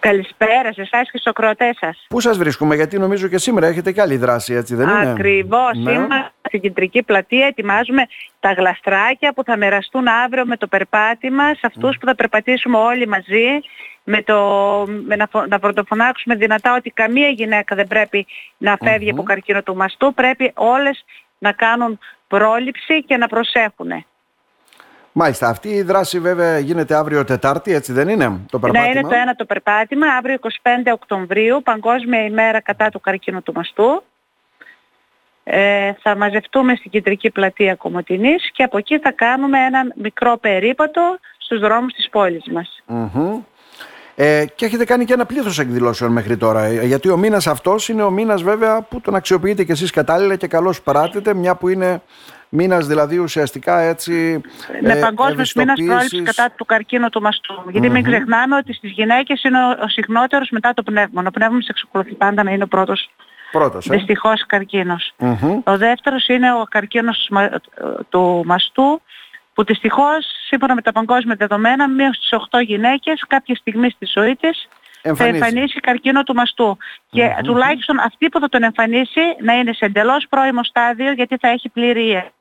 Καλησπέρα σε εσάς και στους ακροατές σας. Πού σας βρίσκουμε, γιατί νομίζω και σήμερα έχετε και άλλη δράση, έτσι δεν είναι; Ακριβώς. Ναι. Είμαστε στην κεντρική πλατεία, ετοιμάζουμε τα γλαστράκια που θα μοιραστούν αύριο με το περπάτημα σε αυτούς που θα περπατήσουμε όλοι μαζί με, το, με να, να πρωτοφωνάξουμε δυνατά ότι καμία γυναίκα δεν πρέπει να φεύγει από καρκίνο του μαστού, πρέπει όλες να κάνουν πρόληψη και να προσέχουν. Μάλιστα. Αυτή η δράση βέβαια γίνεται αύριο Τετάρτη, έτσι δεν είναι το περπάτημα. Ναι, είναι το ένα το περπάτημα. Αύριο 25 Οκτωβρίου, Παγκόσμια ημέρα κατά του καρκίνου του μαστού. Ε, θα μαζευτούμε στην κεντρική πλατεία Κομωτινής και από εκεί θα κάνουμε ένα μικρό περίπατο στους δρόμους της πόλης μας. Ε, και έχετε κάνει και ένα πλήθος εκδηλώσεων μέχρι τώρα. Ε, γιατί ο μήνας αυτός είναι ο μήνας βέβαια που τον αξιοποιείτε και εσείς κατάλληλα και καλώς πράτετε, μια που είναι μήνας δηλαδή ουσιαστικά έτσι Με ε, παγκόσμιος μήνας πρόληψης κατά του καρκίνου του μαστού. Γιατί μην ξεχνάμε ότι στις γυναίκες είναι ο, ο συχνότερος μετά το πνεύμα. Ο πνεύμονας εξακολουθεί πάντα να είναι ο πρώτος Πρώτος, ε. Δυστυχώς Ο δεύτερος είναι ο καρκίνος του μαστού που δυστυχώς σύμφωνα με τα παγκόσμια δεδομένα μία στις 8 γυναίκες κάποια στιγμή στη ζωή της θα εμφανίσει καρκίνο του μαστού. Και τουλάχιστον αυτή που θα τον εμφανίσει να είναι σε εντελώς πρώιμο στάδιο γιατί θα έχει πλήρη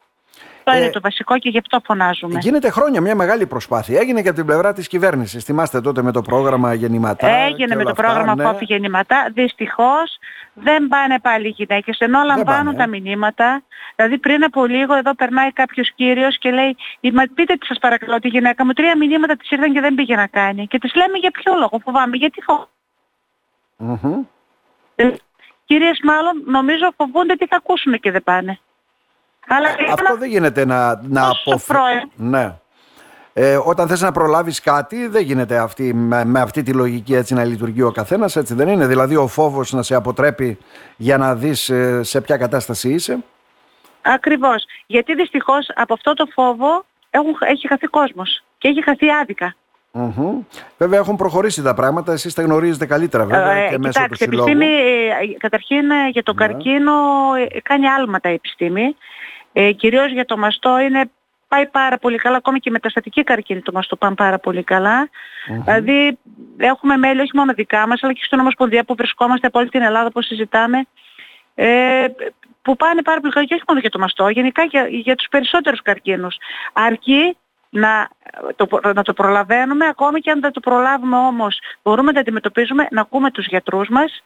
αυτό είναι το βασικό και γι' αυτό φωνάζουμε. Γίνεται χρόνια μια μεγάλη προσπάθεια. Έγινε και από την πλευρά της κυβέρνησης. Θυμάστε τότε με το πρόγραμμα Γεννηματά. Έγινε με το αυτά, πρόγραμμα ναι. Φόφη Γεννηματά. Δυστυχώς δεν πάνε πάλι οι γυναίκες ενώ λαμβάνουν τα μηνύματα. Δηλαδή πριν από λίγο εδώ περνάει κάποιος κύριος και λέει: Μα πείτε τη σας παρακαλώ τη γυναίκα μου, τρία μηνύματα της ήρθαν και δεν πήγε να κάνει. Και της λέμε για ποιο λόγο φοβάμαι, γιατί φοβάμαι. Mm-hmm. Κυρίες μάλλον νομίζω φοβούνται τι θα ακούσουν και δεν πάνε. Αλλά Αυτό δεν γίνεται να, να αποφύγει. Ναι. Ε, όταν θες να προλάβεις κάτι δεν γίνεται αυτή, με, αυτή τη λογική έτσι να λειτουργεί ο καθένας έτσι δεν είναι δηλαδή ο φόβος να σε αποτρέπει για να δεις ε, σε ποια κατάσταση είσαι Ακριβώς γιατί δυστυχώς από αυτό το φόβο έχουν, έχει χαθεί κόσμος και έχει χαθεί άδικα Βέβαια έχουν προχωρήσει τα πράγματα, εσείς τα γνωρίζετε καλύτερα βέβαια ε, και μέσω του συλλόγου. Επιστήμη, ε, καταρχήν ε, για τον ναι. καρκίνο κάνει άλματα η επιστήμη. Ε, κυρίως για το μαστό είναι πάει πάρα πολύ καλά, ακόμη και με τα στατική καρκίνη το μαστό πάνε πάρα πολύ Δηλαδή έχουμε μέλη όχι μόνο δικά μας αλλά και στην Ομοσπονδία που βρισκόμαστε από όλη την Ελλάδα που συζητάμε ε, που πάνε πάρα πολύ καλά και όχι μόνο για το μαστό, γενικά για, για τους περισσότερους καρκίνους. Αρκεί να το, να το προλαβαίνουμε, ακόμη και αν δεν το προλάβουμε όμως μπορούμε να το αντιμετωπίζουμε, να ακούμε τους γιατρούς μας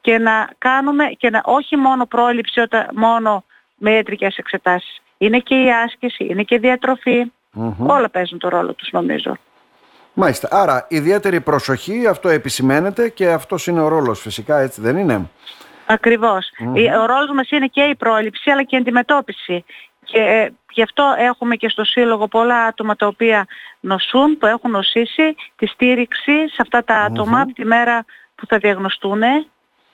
και να κάνουμε και να όχι μόνο πρόληψη όταν μόνο με ιατρικές εξετάσεις. Είναι και η άσκηση, είναι και η διατροφη Όλα παίζουν το ρόλο τους νομίζω. Μάλιστα. Άρα ιδιαίτερη προσοχή, αυτό επισημαίνεται και αυτός είναι ο ρόλος φυσικά, έτσι δεν είναι; Ακριβώς. Ο ρόλος μας είναι και η πρόληψη αλλά και η αντιμετώπιση. Και ε, γι' αυτό έχουμε και στο Σύλλογο πολλά άτομα τα οποία νοσούν, που έχουν νοσήσει, τη στήριξη σε αυτά τα άτομα από τη μέρα που θα διαγνωστούν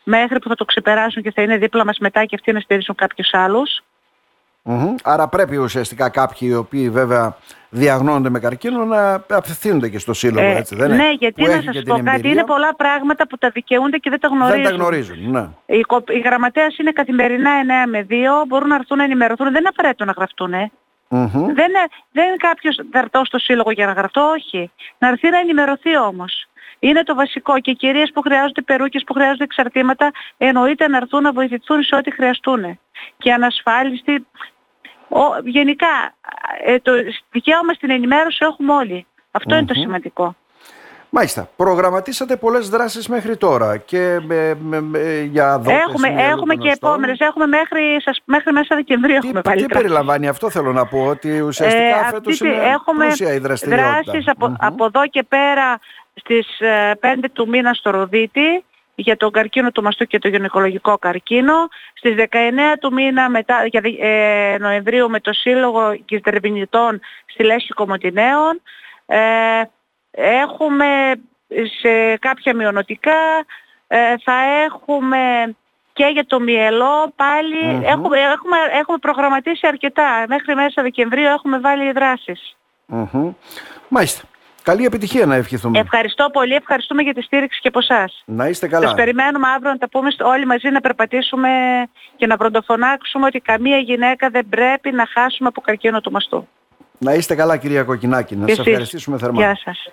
μέχρι που θα το ξεπεράσουν και θα είναι δίπλα μας μετά και αυτοί να στηρίζουν κάποιους άλλους. Άρα πρέπει ουσιαστικά κάποιοι οι οποίοι βέβαια διαγνώνονται με καρκίνο να απευθύνονται και στο σύλλογο, ε, έτσι δεν είναι. Ναι, γιατί να σας πω κάτι, είναι πολλά πράγματα που τα δικαιούνται και δεν τα γνωρίζουν. Δεν τα γνωρίζουν, ναι. Η, η γραμματέας είναι καθημερινά 9 με 2, μπορούν να έρθουν να ενημερωθούν, δεν είναι απαραίτητο να γραφτούν. Ε. Δεν, είναι, δεν είναι κάποιος θα έρθω στο σύλλογο για να γραφτώ, όχι. Να έρθει να ενημερωθεί όμως. Είναι το βασικό και οι κυρίες που χρειάζονται περούκες, που χρειάζονται εξαρτήματα, εννοείται να έρθουν να βοηθηθούν σε ό,τι χρειαστούν. Και ανασφάλιστοι, ο, γενικά, ε, το δικαίωμα στην ενημέρωση έχουμε όλοι. είναι το σημαντικό. Μάλιστα. Προγραμματίσατε πολλές δράσεις μέχρι τώρα και με, με, για δόκες. Έχουμε, έχουμε και επόμενες. Έχουμε μέχρι, σας, μέχρι μέσα Δεκεμβρίου. Τι, έχουμε τι περιλαμβάνει αυτό θέλω να πω ότι ουσιαστικά ε, φέτος είναι έχουμε πλούσια η δραστηριότητα. Δράσεις από, από εδώ και πέρα στις 5 ε, του μήνα στο Ροδίτη για τον καρκίνο του μαστού και το γυναικολογικό καρκίνο. Στις 19 του μήνα μετά, για, ε, Νοεμβρίου με το Σύλλογο Κυστερβινιτών στη Λέσχη Κομωτινέων. Ε, έχουμε σε κάποια μειονοτικά, ε, θα έχουμε και για το μυελό έχουμε, έχουμε, έχουμε προγραμματίσει αρκετά. Μέχρι μέσα Δεκεμβρίου έχουμε βάλει δράσεις. Μάλιστα. Καλή επιτυχία να ευχηθούμε. Ευχαριστώ πολύ, ευχαριστούμε για τη στήριξη και από εσάς. Να είστε καλά. Σας περιμένουμε αύριο να τα πούμε όλοι μαζί να περπατήσουμε και να πρωτοφωνάξουμε ότι καμία γυναίκα δεν πρέπει να χάσουμε από καρκίνο του μαστού. Να είστε καλά κυρία Κοκκινάκη, να σας ευχαριστήσουμε θερμά. Γεια σας.